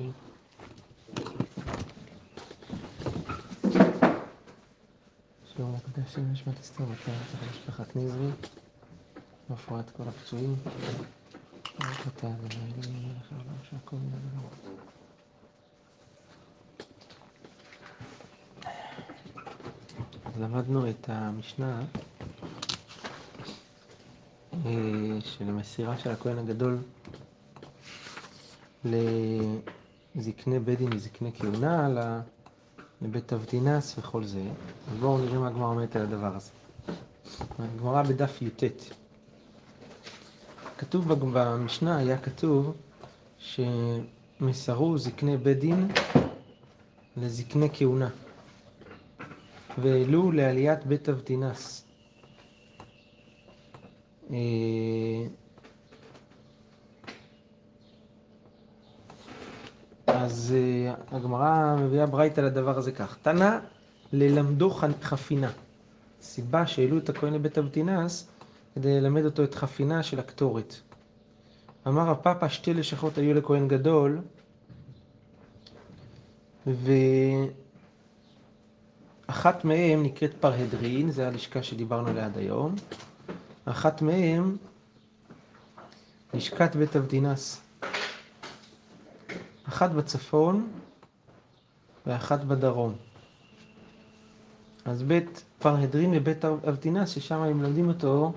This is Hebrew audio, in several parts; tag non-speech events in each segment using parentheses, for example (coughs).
השם. שלום לקדושים, נשמת אסתר ותאר את משפחת נזרי, רפואת כל הפצועים, רק אתה אדוני אלוהים מלך העולם שהכל מן הדבר. אז למדנו את המשנה אה, של המסירה של הכהן הגדול לזקני בית דין וזקני כהונה, לבית אבדינס וכל זה. אז בואו נראה מה הגמרא אומרת על הדבר הזה. הגמרא בדף י"ט. כתוב במשנה, היה כתוב שמסרו זקני בית דין לזקני כהונה, והעלו לעליית בית אבדינס. אז uh, הגמרא מביאה ברייתא לדבר הזה כך. תנא ללמדו חפינה. סיבה שהעלו את הכהן לבית אבטינס כדי ללמד אותו את חפינה של הקטורת. אמר הפאפה שתי לשכות היו לכהן גדול ואחת מהן נקראת פרהדרין, זו הלשכה שדיברנו עליה עד היום. אחת מהן לשכת בית אבטינס. אחת בצפון ואחת בדרום. אז בית פרהדרין ובית אבטינס, ששם הם מלמדים אותו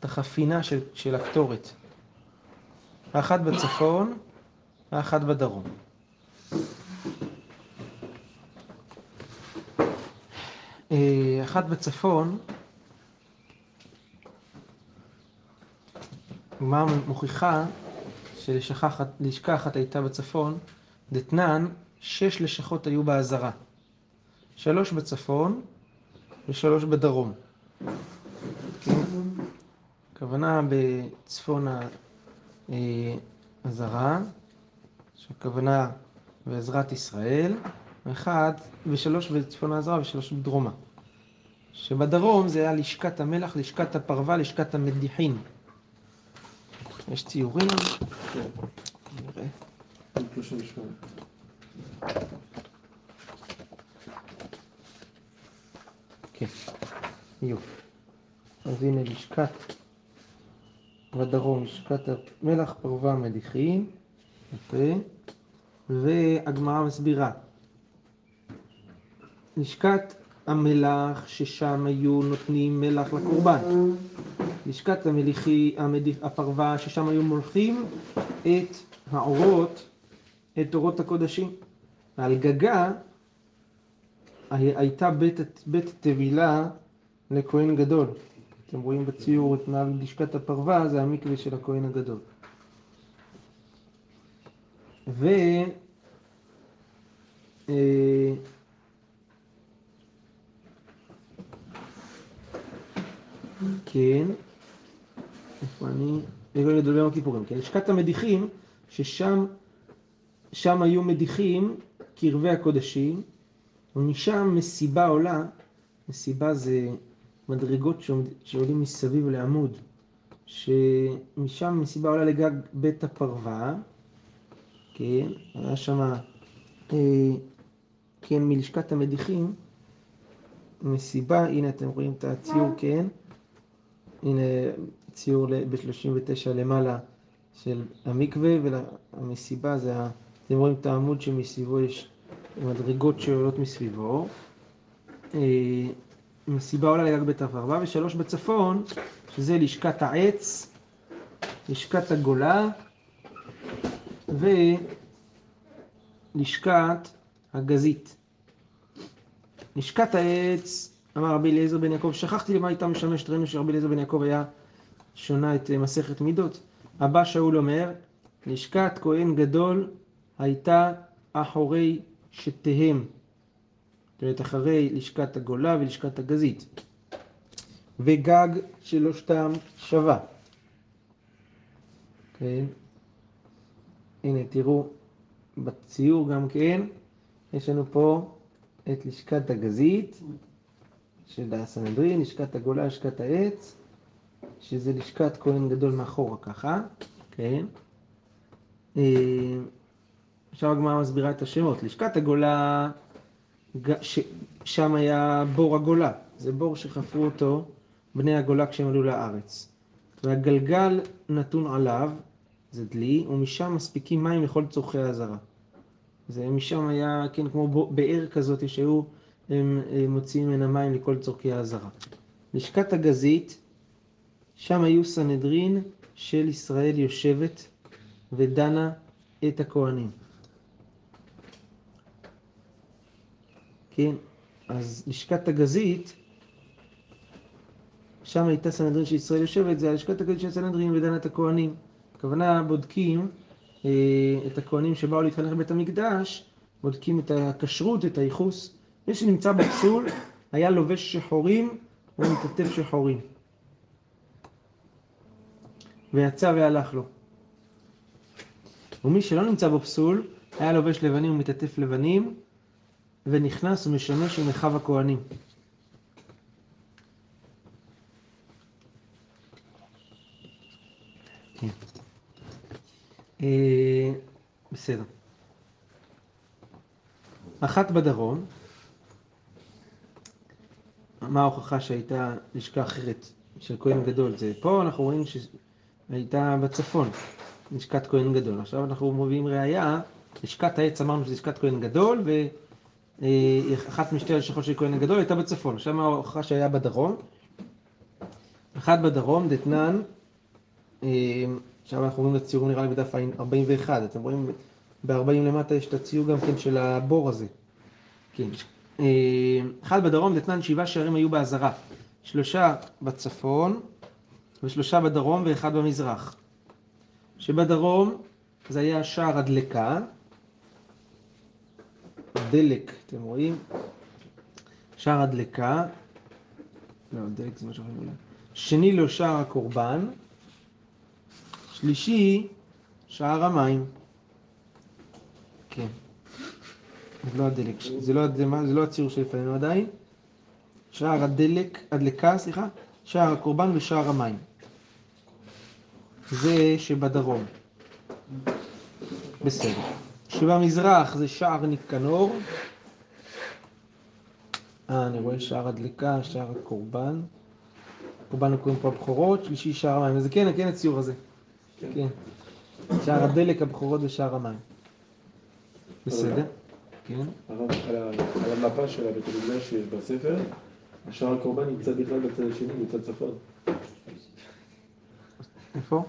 את החפינה של, של הקטורת. האחת בצפון והאחת בדרום. אה, אחת בצפון, מה מוכיחה שלשכה אחת הייתה בצפון, דתנן, שש לשכות היו באזהרה. שלוש בצפון ושלוש בדרום. הכוונה בצפון האזהרה, שהכוונה בעזרת ישראל, ואחד, ושלוש בצפון האזהרה ושלוש בדרומה. שבדרום זה היה לשכת המלח, לשכת הפרווה, לשכת המדיחין. יש ציורים? נראה. כן, יופי. אז הנה לשכת בדרום, לשכת המלח פרווה מדיחים, יפה, והגמרא מסבירה. לשכת המלח ששם היו נותנים מלח לקורבן. לשכת המליחי, המדיח, הפרווה, ששם היו מולכים את האורות, את אורות הקודשים. ועל גגה הייתה בית, בית טבילה לכהן גדול. אתם רואים בציור את מעל לשכת הפרווה, זה המקווה של הכהן הגדול. ו... אה, כן, איפה אני? רגע לדבר ביום הכיפורים, כן? לשכת המדיחים, ששם שם היו מדיחים קרבי הקודשים, ומשם מסיבה עולה, מסיבה זה מדרגות שעולים מסביב לעמוד, שמשם מסיבה עולה לגג בית הפרווה, כן, היה שם, אה, כן, מלשכת המדיחים, מסיבה, הנה אתם רואים את הציור, כן, הנה ציור ב-39 למעלה של המקווה, והמסיבה זה, אתם רואים את העמוד שמסביבו יש מדרגות שעולות מסביבו. אה, מסיבה עולה לגג בית הפרווה, ושלוש בצפון, שזה לשכת העץ, לשכת הגולה, ולשכת הגזית. לשכת העץ, אמר רבי אליעזר בן יעקב, שכחתי למה הייתה משמשת, ראינו שרבי אליעזר בן יעקב היה שונה את אה, מסכת מידות. הבא שאול אומר, לשכת כהן גדול הייתה אחורי שתיהם. זאת אומרת, אחרי לשכת הגולה ולשכת הגזית. וגג שלושתם שווה. כן. הנה, תראו בציור גם כן, יש לנו פה את לשכת הגזית של הסנהדרין, לשכת הגולה, לשכת העץ, שזה לשכת כהן גדול מאחורה ככה, כן? אה, עכשיו הגמרא מסבירה את השמות. לשכת הגולה, ש- שם היה בור הגולה. זה בור שחפרו אותו בני הגולה כשהם עלו לארץ. והגלגל נתון עליו, זה דלי, ומשם מספיקים מים לכל צורכי האזהרה. זה משם היה, כן, כמו באר כזאת שהיו הם, הם מוציאים ממנה מים לכל צורכי האזהרה. לשכת הגזית, שם היו סנהדרין של ישראל יושבת ודנה את הכהנים. כן, אז לשכת הגזית, שם הייתה סנהדרין של ישראל יושבת, זה הלשכת הגזית של סנהדרין ודנה את הכהנים. הכוונה בודקים אה, את הכהנים שבאו להתחנך בבית המקדש, בודקים את הכשרות, את הייחוס. מי שנמצא בפסול היה לובש שחורים ומתעטף שחורים. ויצא והלך לו. ומי שלא נמצא בפסול, היה לובש לבנים ומתעטף לבנים, ונכנס ומשמש עם אחיו הכהנים. כן. אה, בסדר. אחת בדרום, מה ההוכחה שהייתה לשכה אחרת של כהן גדול? זה פה אנחנו רואים שהייתה בצפון, לשכת כהן גדול. עכשיו אנחנו מביאים ראייה, לשכת העץ אמרנו שזה לשכת כהן גדול, ואחת משתי הלשכות של כהן הגדול הייתה בצפון. שם ההוכחה שהיה בדרום. אחת בדרום, דתנן, אה, עכשיו אנחנו רואים את הציור נראה לי בדף 41, אתם רואים ב-40 למטה יש את הציור גם כן של הבור הזה. כן. אה, אחד בדרום, דתנן שבעה שערים היו באזהרה. שלושה בצפון ושלושה בדרום ואחד במזרח. שבדרום זה היה שער הדלקה, דלק, אתם רואים? שער הדלקה, לא, דלק זה משהו אחר אולי. שני לו שער הקורבן, שלישי שער המים. כן. זה לא הדלק, זה לא, זה לא הציור שלפנינו עדיין. שער הדלק, הדלקה, סליחה, שער הקורבן ושער המים. זה שבדרום. בסדר. שבמזרח זה שער ניקנור. אה, אני רואה שער הדלקה, שער הקורבן. קורבן הקוראים פה הבכורות, שלישי שער המים. זה כן, כן הציור הזה. כן. שער הדלק, הבכורות ושער המים. בסדר. כן. על המפה של הבית המקדש שיש בספר, השער הקורבן נמצא בכלל בצד השני, בצד צפון. איפה?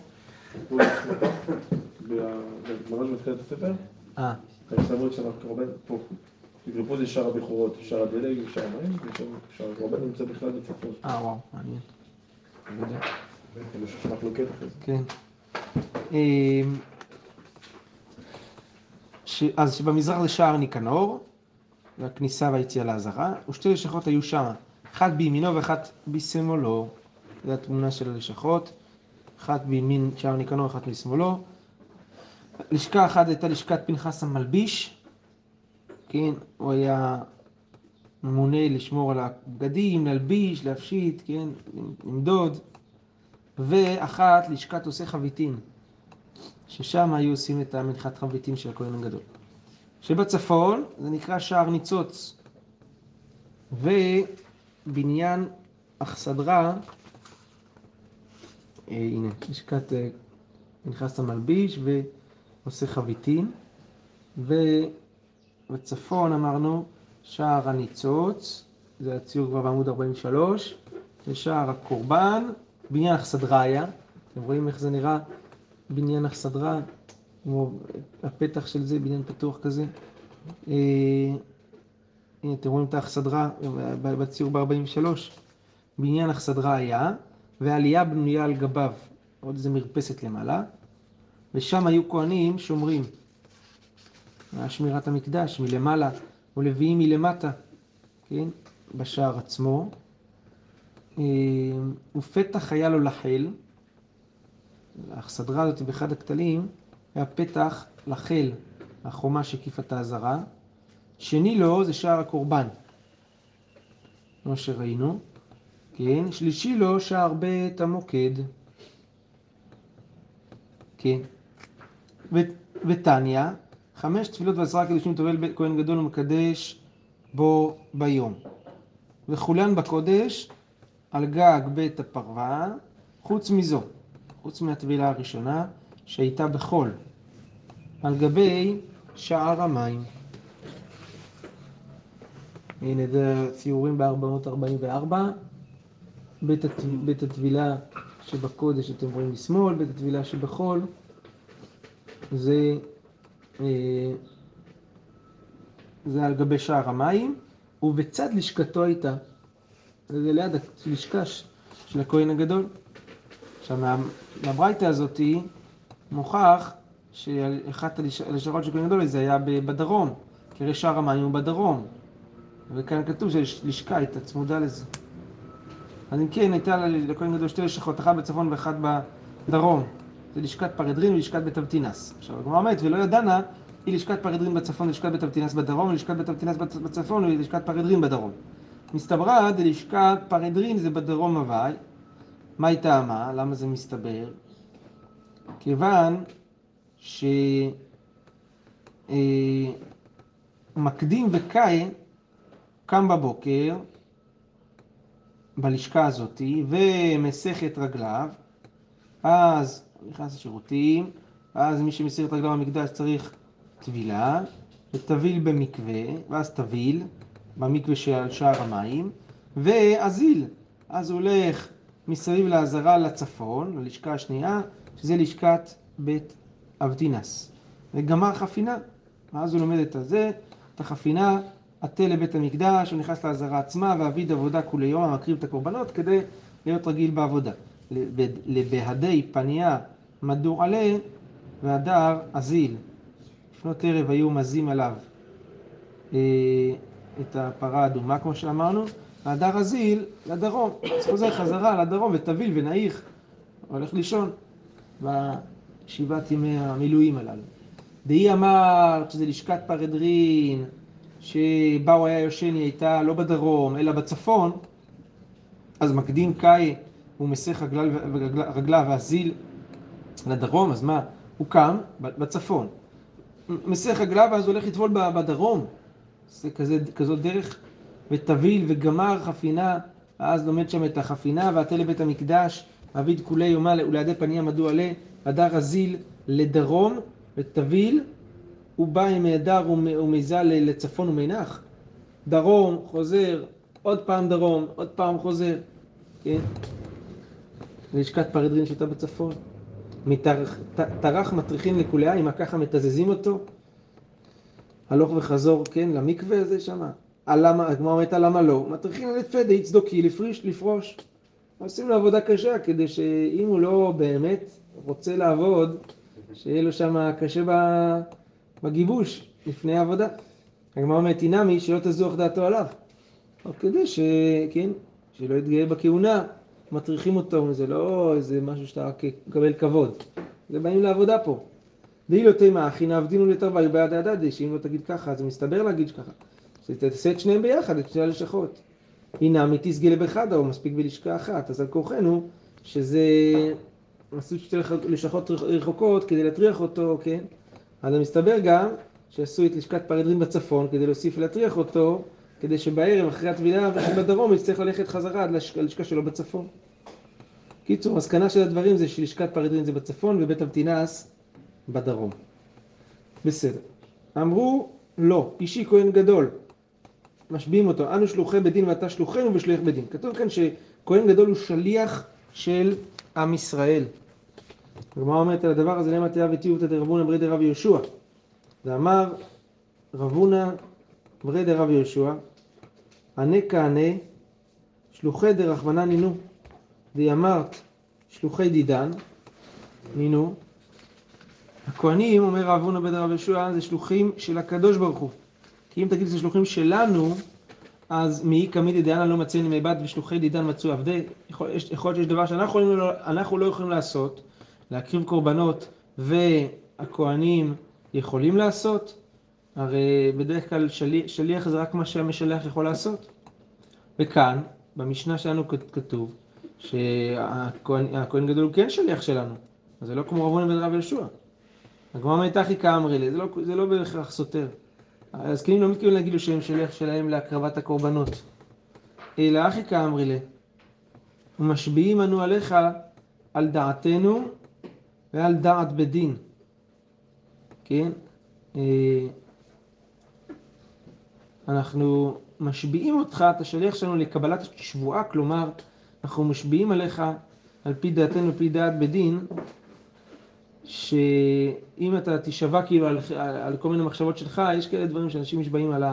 ממש בתחילת הספר, אה, את שער הקורבן פה. פה זה שער הבכורות, שער הדלק ושער המים, ושם שער הקורבן נמצא בכלל בצפון. אה, וואו, מעניין. אחרי זה. כן. אמ. אז שבמזרח זה שער ניקנור, והכניסה והיציאה לעזרה, ושתי לשכות היו שם, אחת בימינו ואחת בשמאלו. זו התמונה של הלשכות, אחת בימין שער ניקנור, אחת משמאלו. לשכה אחת הייתה לשכת פנחס המלביש, כן, הוא היה ממונה לשמור על הבגדים, להלביש, להפשיט, כן, למדוד. ואחת לשכת עושה חביתין, ששם היו עושים את המנחת חביתין של הכהן הגדול. שבצפון זה נקרא שער ניצוץ, ובניין אכסדרה, הנה, לשכת אה, פנחס המלביש ועושה חביתין, ובצפון אמרנו שער הניצוץ, זה הציור כבר בעמוד 43, ושער הקורבן, בניין אכסדרה היה, אתם רואים איך זה נראה בניין אכסדרה, כמו הפתח של זה, בניין פתוח כזה. אה, הנה, אתם רואים את האכסדרה בציור ב-43. בניין אכסדרה היה, ועלייה בנויה על גביו, עוד איזה מרפסת למעלה, ושם היו כהנים שומרים. היה שמירת המקדש מלמעלה, ולוויים מלמטה, כן? בשער עצמו. אה, ופתח היה לו לחיל, האכסדרה הזאת באחד הכתלים היה פתח לחיל, החומה שהקיפה את העזרה. שני לו זה שער הקורבן, כמו שראינו, כן? שלישי לו שער בית המוקד, כן? ותניא, חמש תפילות ועשרה קידושים טובל כהן גדול ומקדש בו ביום. וכולן בקודש על גג בית הפרווה, חוץ מזו, חוץ מהטבילה הראשונה שהייתה בחול, על גבי שער המים. הנה זה ציורים ב-444, בית, הת... בית הטבילה שבקודש אתם רואים משמאל, בית הטבילה שבחול זה, אה, זה על גבי שער המים, ובצד לשכתו הייתה, זה ליד הלשכה של הכהן הגדול. עכשיו, מהברייתא הזאתי מוכח שאחת הלשכות של הכהן הגדול זה היה בדרום, כי הרי שער המים הוא בדרום, וכאן כתוב שלשכה הייתה צמודה לזה. אז אם כן, הייתה לכהן גדול שתי לשכות, אחת בצפון ואחת בדרום. זה לשכת פרדרין ולשכת בית אבטינס. עכשיו, הגמרא אומרת, ולא ידענה, היא לשכת פרדרין בצפון ולשכת בית אבטינס בדרום, ולשכת בית אבטינס בצפון ולשכת פרדרין בדרום. מסתברה דלשכת פרדרין זה בדרום הוואי. מה היא טעמה? למה זה מסתבר? כיוון שמקדים אה, וקאי קם בבוקר בלשכה הזאתי ומסך את רגליו, אז נכנס לשירותים, אז מי שמסיר את רגליו במקדש צריך טבילה, וטביל במקווה, ואז טביל במקווה שעל שער המים, ואזיל, אז הוא הולך מסביב לעזרה לצפון, ללשכה השנייה, שזה לשכת בית אבטינס, וגמר חפינה, אז הוא לומד את הזה, את החפינה עטה לבית המקדש, הוא נכנס לעזרה עצמה, ואביד עבודה כולי יום, המקריב את הקורבנות כדי להיות רגיל בעבודה. לבהדי פניה מדור עלה, והדר אזיל. לפנות ערב היו מזים עליו אה, את הפרה האדומה, כמו שאמרנו, והדר אזיל לדרום. (coughs) אז חוזר חזרה לדרום ותביל ונעיך, הולך לישון בשבעת ימי המילואים הללו. דהי אמר שזה לשכת פרדרין, שבה הוא היה יושן היא הייתה לא בדרום אלא בצפון, אז מקדים קאי ומסך רגליו ואזיל לדרום, אז מה? הוא קם בצפון. מסך רגליו ואז הולך לטבול בדרום. זה כזה, כזאת דרך, וטביל וגמר חפינה, ואז לומד שם את החפינה, ועטה לבית המקדש, אביד כולי יומה ולידי פניה מדוע עלה, הדר אזיל לדרום, וטביל הוא בא עם דר ומיזה לצפון ומנח. דרום, חוזר, עוד פעם דרום, עוד פעם חוזר, כן? לשכת פרדרין שהייתה בצפון. מטרח מטריחין עין, מה ככה מתזזים אותו? הלוך וחזור, כן, למקווה הזה שמה. הגמרא אומרת, למה לא? מטריחין לפדה, צדוקי, לפריש, לפרוש. עושים לו עבודה קשה, כדי שאם הוא לא באמת רוצה לעבוד, שיהיה לו שם קשה ב... בגיבוש לפני העבודה. הגמרא אומרת, אינמי שלא תזוח דעתו עליו. כדי ש... כן, שלא יתגאה בכהונה, מטריחים אותו, זה לא איזה משהו שאתה רק מקבל כבוד. זה באים לעבודה פה. דהי לא תימה, אחי נעבדינו לתרווי ביד הדדי, שאם לא תגיד ככה, זה מסתבר להגיד ככה. שתעשה את שניהם ביחד, את שני הלשכות. אינמי תסגי לבחדה, או מספיק בלשכה אחת. אז על כורחנו, שזה עשו שתי לשכות רחוקות כדי להטריח אותו, כן? אז מסתבר גם שעשו את לשכת פרדרין בצפון כדי להוסיף ולהטריח אותו, כדי שבערב אחרי הטבילה בדרום יצטרך ללכת חזרה עד ללשכה שלו בצפון. קיצור, המסקנה של הדברים זה שלשכת פרדרין זה בצפון ובית אבטינס בדרום. בסדר. אמרו לא, אישי כהן גדול, משביעים אותו, אנו שלוחי בית דין ואתה שלוחנו ושליח בית דין. כתוב כאן שכהן גדול הוא שליח של עם ישראל. הגמרא אומרת על הדבר הזה, למה תהיה ותהיו את רבונה ברי דרב יהושע. ואמר רבונה ברי דרב יהושע, ענה כענה, שלוחי דרחמנא נינו, אמרת שלוחי דידן, נינו. הכהנים, אומר רב הונא בן רב יהושע, זה שלוחים של הקדוש ברוך הוא. כי אם תגיד שזה שלוחים שלנו, אז מאי קמידי דיאנה לא מציין מבד ושלוחי דידן מצאו עבדי. יכול להיות שיש דבר שאנחנו לא יכולים לעשות, להקריב קורבנות והכוהנים יכולים לעשות, הרי בדרך כלל שליח, שליח זה רק מה שהמשלח יכול לעשות. וכאן, במשנה שלנו כתוב שהכהן גדול הוא כן שליח שלנו, אז זה לא כמו רבון בן רב יהושע. הגמרא אומרת אחי כאמרי לי, זה לא, לא בהכרח סותר. הזקנים לא מתכוונים להגיד שהם שליח שלהם להקרבת הקורבנות. אלא אחי כאמרי לי, ומשביעים אנו עליך על דעתנו ועל דעת בדין. כן? אה, אנחנו משביעים אותך, אתה שליח שלנו לקבלת שבועה, כלומר, אנחנו משביעים עליך, על פי דעתנו, על פי דעת בדין, שאם אתה תישבע כאילו על, על, על כל מיני מחשבות שלך, יש כאלה דברים שאנשים נשבעים על,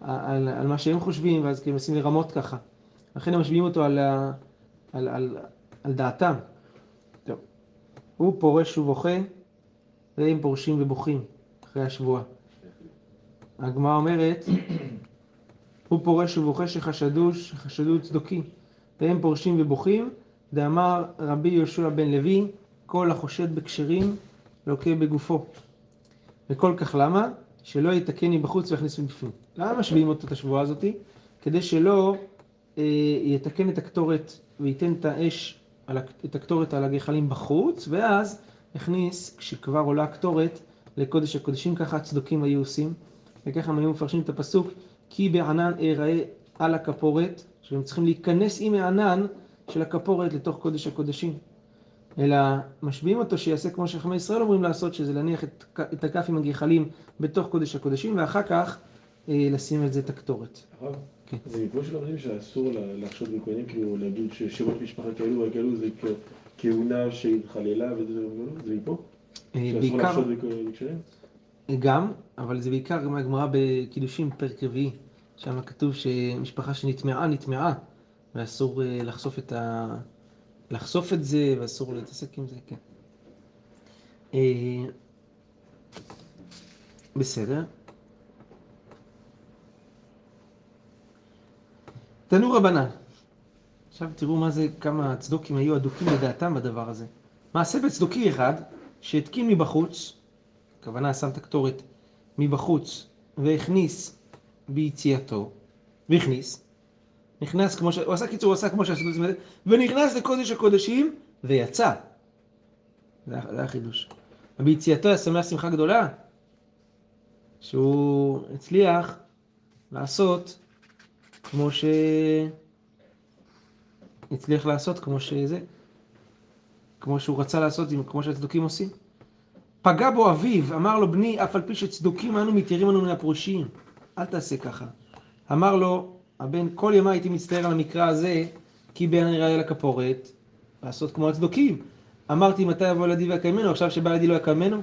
על, על מה שהם חושבים, ואז כאילו מנסים לרמות ככה. לכן הם משביעים אותו על, על, על, על דעתם. הוא פורש ובוכה, והם פורשים ובוכים אחרי השבועה. הגמרא אומרת, הוא פורש ובוכה שחשדו, שחשדו צדוקי, והם פורשים ובוכים, דאמר רבי יהושע בן לוי, כל החושד בכשרים לוקה בגופו. וכל כך למה? שלא יתקן מבחוץ ויכניס מבפנים. למה משביעים אותו את השבועה הזאתי? כדי שלא אה, יתקן את הקטורת וייתן את האש, את הקטורת על הגחלים בחוץ, ואז יכניס, כשכבר עולה הקטורת, לקודש הקודשים, ככה הצדוקים היו עושים, וככה הם היו מפרשים את הפסוק, כי בענן אראה על הכפורת, שהם צריכים להיכנס עם הענן של הכפורת לתוך קודש הקודשים. אלא משביעים אותו שיעשה כמו שחכמי ישראל אומרים לעשות, שזה להניח את, את הכף עם הגחלים בתוך קודש הקודשים, ואחר כך אה, לשים על זה את הקטורת. זה מפה שלומדים שאסור לחשוד בכהנים, כאילו להגיד ששמות משפחה כאלו וכאלו זה כהונה שהתחללה וזה זה מפה? אה, שאסור לחשוד? גם, אבל זה בעיקר מהגמרא בקידושים פרק רביעי, שם כתוב שמשפחה שנטמעה, נטמעה, ואסור אה, לחשוף את ה... לחשוף את זה, ואסור להתעסק עם זה, כן. אה, בסדר. תנו רבנן. עכשיו תראו מה זה, כמה הצדוקים היו אדוקים לדעתם בדבר הזה. מעשה בצדוקי אחד, שהתקין מבחוץ, הכוונה שם את הקטורת מבחוץ, והכניס ביציאתו, והכניס, נכנס כמו ש... הוא עשה קיצור, הוא עשה כמו שעשו את זה, ונכנס לקודש הקודשים, ויצא. זה היה החידוש. ביציאתו היה שמח שמחה גדולה, שהוא הצליח לעשות כמו ש... הצליח לעשות כמו שזה, כמו שהוא רצה לעשות, כמו שהצדוקים עושים. פגע בו אביו, אמר לו, בני, אף על פי שצדוקים אנו מתירים אנו מן הפרושים. אל תעשה ככה. אמר לו, הבן, כל ימי הייתי מצטער על המקרא הזה, כי בן אני ראיה לכפורת, לעשות כמו הצדוקים. אמרתי, מתי יבוא ילדי ויקיימנו, עכשיו שבא ילדי לא יקיימנו?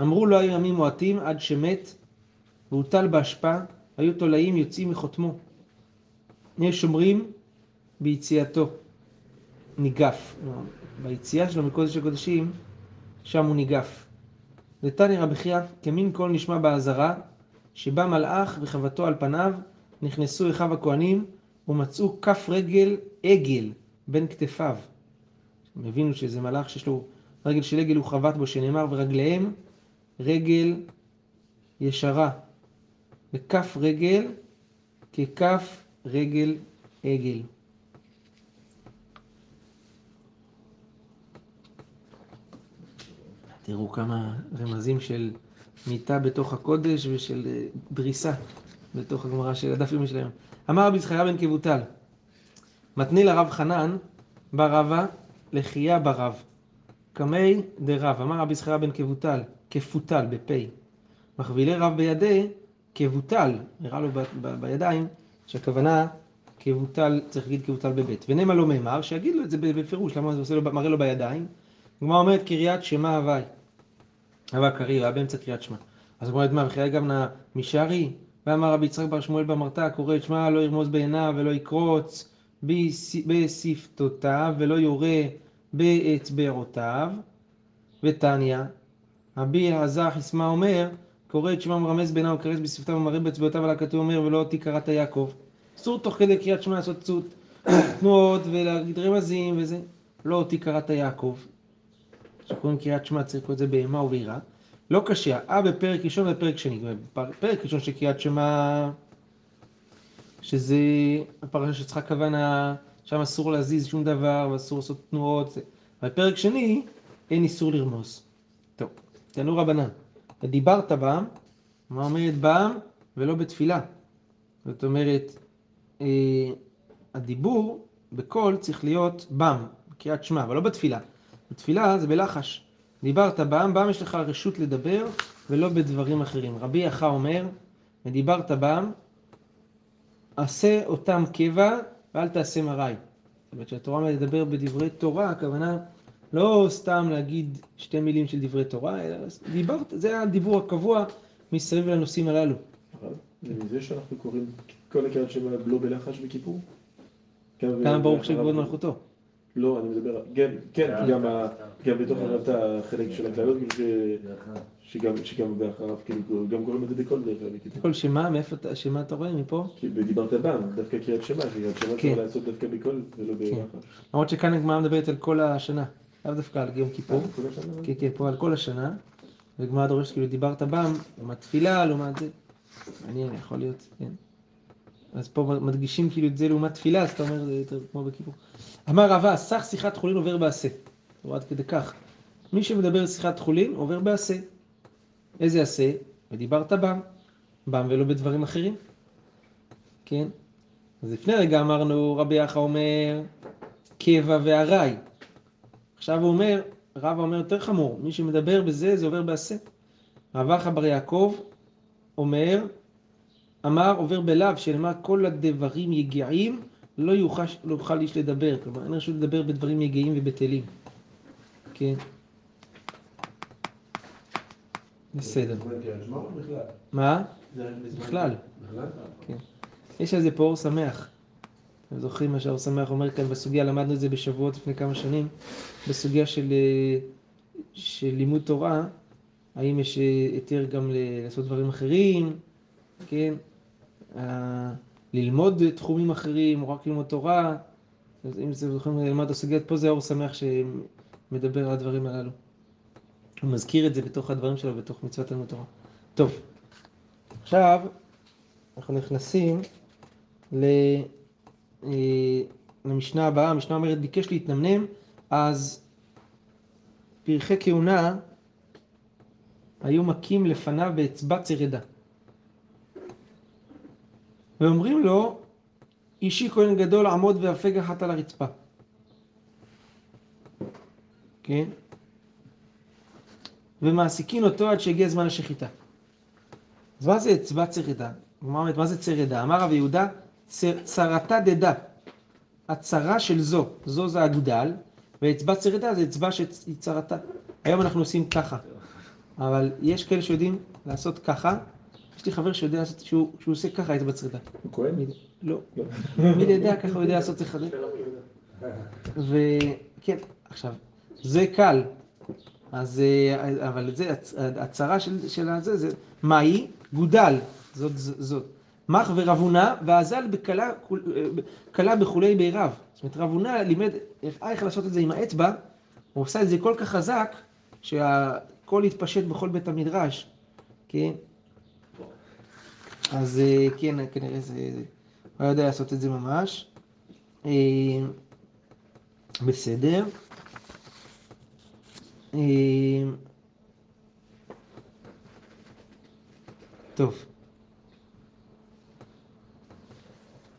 אמרו לו, היו ימים מועטים עד שמת, והוטל באשפה, היו תולעים יוצאים מחותמו. יש אומרים, ביציאתו, ניגף. ביציאה שלו מקודש הקודשים, שם הוא ניגף. ותני רבי חייא, כמין קול נשמע באזהרה, שבא מלאך וחבטו על פניו, נכנסו אחיו הכהנים ומצאו כף רגל עגל בין כתפיו. הם הבינו שזה מלאך שיש לו רגל של עגל הוא חבט בו, שנאמר ורגליהם רגל ישרה, וכף רגל ככף רגל עגל. תראו כמה רמזים של מיטה בתוך הקודש ושל אה, דריסה בתוך הגמרא של הדף יומי שלהם. אמר רבי זכריה בן כבוטל, מתני לרב חנן ברבה לחייה ברב. קמי דרב, אמר רבי זכריה בן כבוטל, כפותל בפי. מחבילי רב בידי כבוטל, נראה לו ב- ב- בידיים, שהכוונה כבוטל, צריך להגיד כבוטל בבית. ונמה לא מימר, שיגיד לו את זה בפירוש, למה זה לו, מראה לו בידיים. הגמרא אומרת קריית שמע הווי. הווה קריא, היה באמצע קריאת שמע. אז הגמרא אומרת מה, גם נא משערי? ואמר רבי יצחק בר שמואל במרתע, קורא את שמע לא ירמוז בעיניו ולא יקרוץ בשפתותיו ולא יורה באצבעותיו. ותניא, רבי אלעזר חיסמה אומר, קורא את שמע מרמז בעיניו וקרץ בשפתיו ומראה באצבעותיו על הכתוב אומר ולא אותי קראת יעקב. אסור תוך כדי קריאת שמע לעשות (coughs) תנועות ולהגיד רמזים וזה. לא אותי קראת יעקב. כשקוראים קריאת שמע צריך לקרוא את זה באימה וביראה. לא קשה, אה בפרק ראשון ובפרק שני. בפרק ראשון של קריאת שמע, שזה הפרשה שצריכה כוונה, שם אסור להזיז שום דבר ואסור לעשות תנועות. בפרק שני אין איסור לרמוז. טוב. תנו רבנן. ודיברת בם, מה אומרת בם ולא בתפילה. זאת אומרת, אה, הדיבור בקול צריך להיות בם, קריאת שמע, אבל לא בתפילה. בתפילה זה בלחש. דיברת בם, בם יש לך רשות לדבר ולא בדברים אחרים. רבי יחא אומר, ודיברת בם, עשה אותם קבע ואל תעשה מראי. זאת אומרת, כשהתורה מדבר בדברי תורה, הכוונה לא סתם להגיד שתי מילים של דברי תורה, אלא דיברת, זה הדיבור הקבוע מסביב לנושאים הללו. זה שאנחנו קוראים כל הקריאת שמע לא בלחש בכיפור? כמה ברוך שכבוד מלכותו. לא, אני מדבר, כן, כן, גם בתוך הרב את החלק של ש- שגם באחריו, כאילו, גם קוראים את זה בכל דרך אגב. כל שמה, מאיפה שמה אתה רואה מפה? כי דיברת בם, דווקא קריאת שמע, קריאת שמע כן. צריך לעשות דווקא בקול ולא בלחש. למרות שכאן הגמרא מדברת על כל השנה, לאו דווקא על יום כיפור. כן, כן, פה על כל השנה, וגמרא דורשת כאילו דיברת בם, לעומת תפילה, לעומת זה. מעניין, יכול להיות, כן. אז פה מדגישים כאילו את זה לעומת תפילה, אז אתה אומר זה יותר כמו בכיפור. אמר רבא, סך שיחת חולין עובר בעשה. הוא עד כדי כך. מי שמדבר שיחת חולין עובר בעשה. איזה עשה? ודיברת בם. בם ולא בדברים אחרים. כן? אז לפני רגע אמרנו, רבי יחא אומר, קבע וארעי. עכשיו הוא אומר, רבא אומר יותר חמור, מי שמדבר בזה, זה עובר בעשה. רב אחא בר יעקב אומר, אמר עובר בלאו, שנאמר כל הדברים יגעים, לא יוכל, לא יוכל איש לדבר. כלומר, אין רשות לדבר בדברים יגעים ובטלים. כן. בסדר. מה? בכלל. כן. יש על זה פה אור שמח. אתם זוכרים מה שהאור שמח אומר כאן בסוגיה, למדנו את זה בשבועות לפני כמה שנים, בסוגיה של, אה, של לימוד תורה, האם יש אה, היתר גם לעשות דברים אחרים, כן? ללמוד תחומים אחרים, או רק ללמוד תורה. אז אם אתם זוכרים ללמד את הסוגיית פה, זה האור שמח שמדבר על הדברים הללו. הוא מזכיר את זה בתוך הדברים שלו, בתוך מצוות תלמוד תורה. טוב, עכשיו אנחנו נכנסים ל... אה, למשנה הבאה, המשנה אומרת ביקש להתנמנם, אז פרחי כהונה היו מכים לפניו באצבע צרדה. ואומרים לו, אישי כהן גדול עמוד והפג אחת על הרצפה. כן? ומעסיקין אותו עד שהגיע זמן השחיטה. אז מה זה אצבע צרדה? מה זה צרדה? אמר רב יהודה, צרתה דדה. הצרה של זו, זו זה אגודל, ואצבע צרדה זה אצבע שהיא צרתה. היום אנחנו עושים ככה, אבל יש כאלה שיודעים לעשות ככה. יש לי חבר שיודע לעשות, שהוא, שהוא עושה ככה אצבע צרדה. הוא כהן? מי- לא. לא. מי יודע ככה הוא יודע לעשות אחד. וכן, עכשיו, זה קל. אז, אה, אבל זה, הצ- הצרה של, של הזה, זה, מה היא? גודל, זאת, זאת. מח ורבונה, ואזל כלה בכולי בעירב. זאת אומרת, רבונה לימד הראה איך לעשות את זה עם האצבע, הוא עשה את זה כל כך חזק, שהכל התפשט בכל בית המדרש, כן? אז אה, כן, כנראה זה- הוא היה יודע לעשות את זה ממש. אה, בסדר. אה, טוב.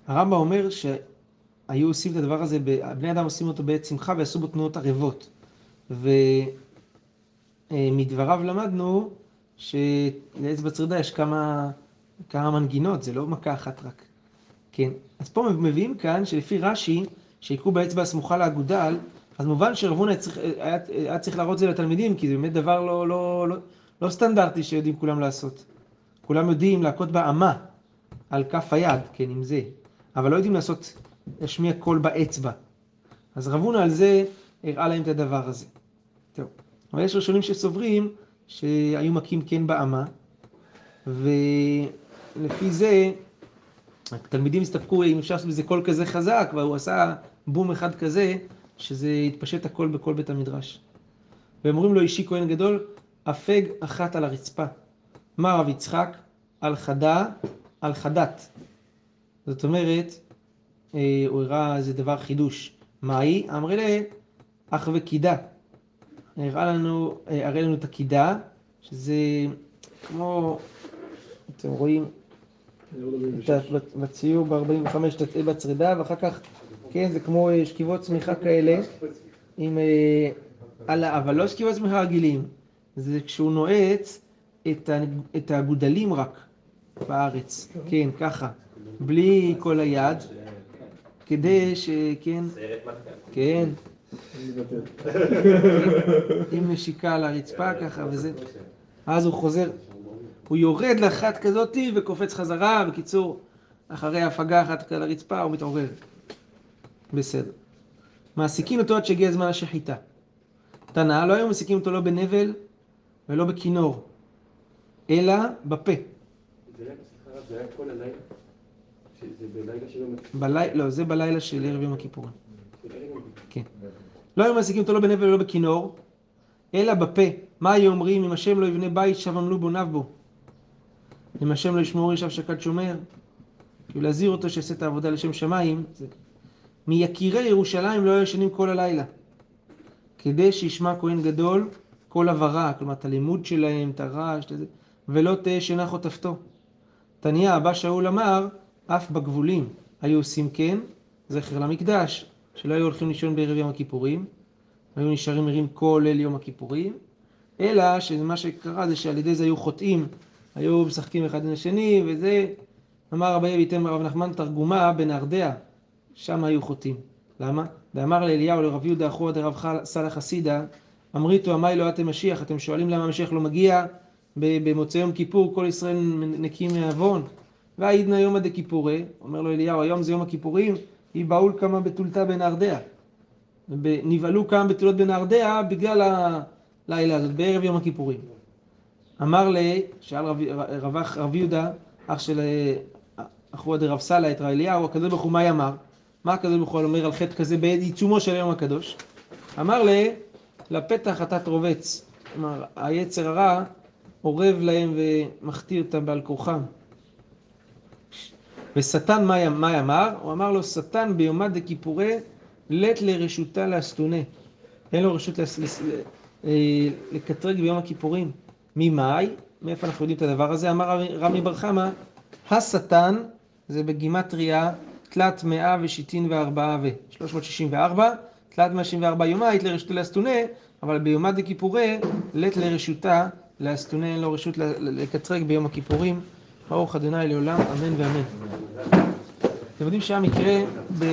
הרמב"ם אומר שהיו עושים את הדבר הזה, בני אדם עושים אותו בעת שמחה ועשו בו תנועות ערבות. ומדבריו למדנו שלאצבע צרדה יש כמה, כמה מנגינות, זה לא מכה אחת רק. כן. אז פה מביאים כאן שלפי רש"י, שהיכו באצבע הסמוכה לאגודל, אז מובן שרבונה היה צריך, היה, היה צריך להראות את זה לתלמידים, כי זה באמת דבר לא, לא, לא, לא סטנדרטי שיודעים כולם לעשות. כולם יודעים להכות באמה על כף היד, כן, עם זה, אבל לא יודעים לעשות, להשמיע קול באצבע. אז רבונה על זה הראה להם את הדבר הזה. טוב. אבל יש ראשונים שסוברים שהיו מכים כן באמה, ולפי זה התלמידים הסתפקו אם אפשר לעשות בזה קול כזה חזק, והוא עשה בום אחד כזה, שזה התפשט הכל בכל בית המדרש. והם אומרים לו אישי כהן גדול, הפג אחת על הרצפה. מה רב יצחק? על חדה, על חדת. זאת אומרת, אה, הוא הראה איזה דבר חידוש. מה היא? אמרי לה, אח וקידה. הראה לנו, אה, הראה לנו את הקידה, שזה כמו, אתם רואים בציור ב-45 תצא בצרידה, ואחר כך, כן, זה כמו אה, שכיבות צמיחה כאלה, עם, אה, על אבל לא שכיבות צמיחה רגילים, זה כשהוא נועץ את את הגודלים רק בארץ, כן, ככה, בלי כל היד, כדי שכן, כן. עם נשיקה על הרצפה ככה וזה, אז הוא חוזר, הוא יורד לאחת כזאתי וקופץ חזרה, בקיצור, אחרי הפגה אחת על הרצפה הוא מתעורר. בסדר. מעסיקים אותו עד שהגיע זמן השחיטה. תנא, לא היו מעסיקים אותו לא בנבל ולא בכינור, אלא בפה. זה היה כל הלילה? בלילה. לא, זה בלילה של ערב יום הכיפורים. כן. לא היו מעסיקים אותו לא בנבל ולא בכינור, אלא בפה. מה היו אומרים? אם השם לא יבנה בית, שב עמלו בוניו בו. אם השם לא ישמור ישב שקד שומר. כאילו להזהיר אותו שיעשה את העבודה לשם שמיים. זה... מיקירי ירושלים לא היו ישנים כל הלילה. כדי שישמע כהן גדול כל הברה, כלומר את הלימוד שלהם, את הרעש, ולא תהא שינה חוטפתו. תניא, אבא שאול אמר, אף בגבולים היו עושים כן, זכר למקדש, שלא היו הולכים לישון בערב יום הכיפורים, היו נשארים ערים כל ליל יום הכיפורים, אלא שמה שקרה זה שעל ידי זה היו חוטאים, היו משחקים אחד עם השני, וזה, אמר רבי אביתם רב נחמן תרגומה בנהרדע, שם היו חוטאים. למה? ואמר לאליהו לרב יהודה אחורה דרב סלח חסידה, אמריתו עמי לא אתם משיח, אתם שואלים למה המשיח לא מגיע במוצאי יום כיפור, כל ישראל נקיים מעוון. והעידנא יומא דכיפורי, אומר לו אליהו, היום זה יום הכיפורים, יבעול כמה בתולתא בנהרדע. נבהלו כמה בתולות בנהרדע בגלל הלילה הזאת, בערב יום הכיפורים. אמר לי, שאל רב, רב, יהודה, אח של אה, אחו דרב סלה את רב אליהו, הקדוש ברוך הוא מה אמר? מה הקדוש ברוך הוא אומר על חטא כזה בעיצומו של היום הקדוש? אמר לי, לפתח אתה תרובץ. כלומר, היצר הרע אורב להם ומכתיר אותם בעל כורחם. ושטן מה, אמר? הוא אמר לו, שטן ביומא דכיפורי לט לרשותה לאסתונה. אין לו רשות אה, לקטרג ביום הכיפורים. ממאי? מאיפה אנחנו יודעים את הדבר הזה? אמר רמי- בר חמא, השטן, זה בגימטריה תלת מאה ושיטין וארבעה ו... 364, תלת מאה שישים וארבע יומית לרשותו לאסתונה, אבל ביומא דכיפורי לט לרשותה לאסתונה, אין לו רשות לקטרג ביום הכיפורים. ברוך ה' לעולם, אמן ואמן. אתם יודעים שהיה מקרה ב...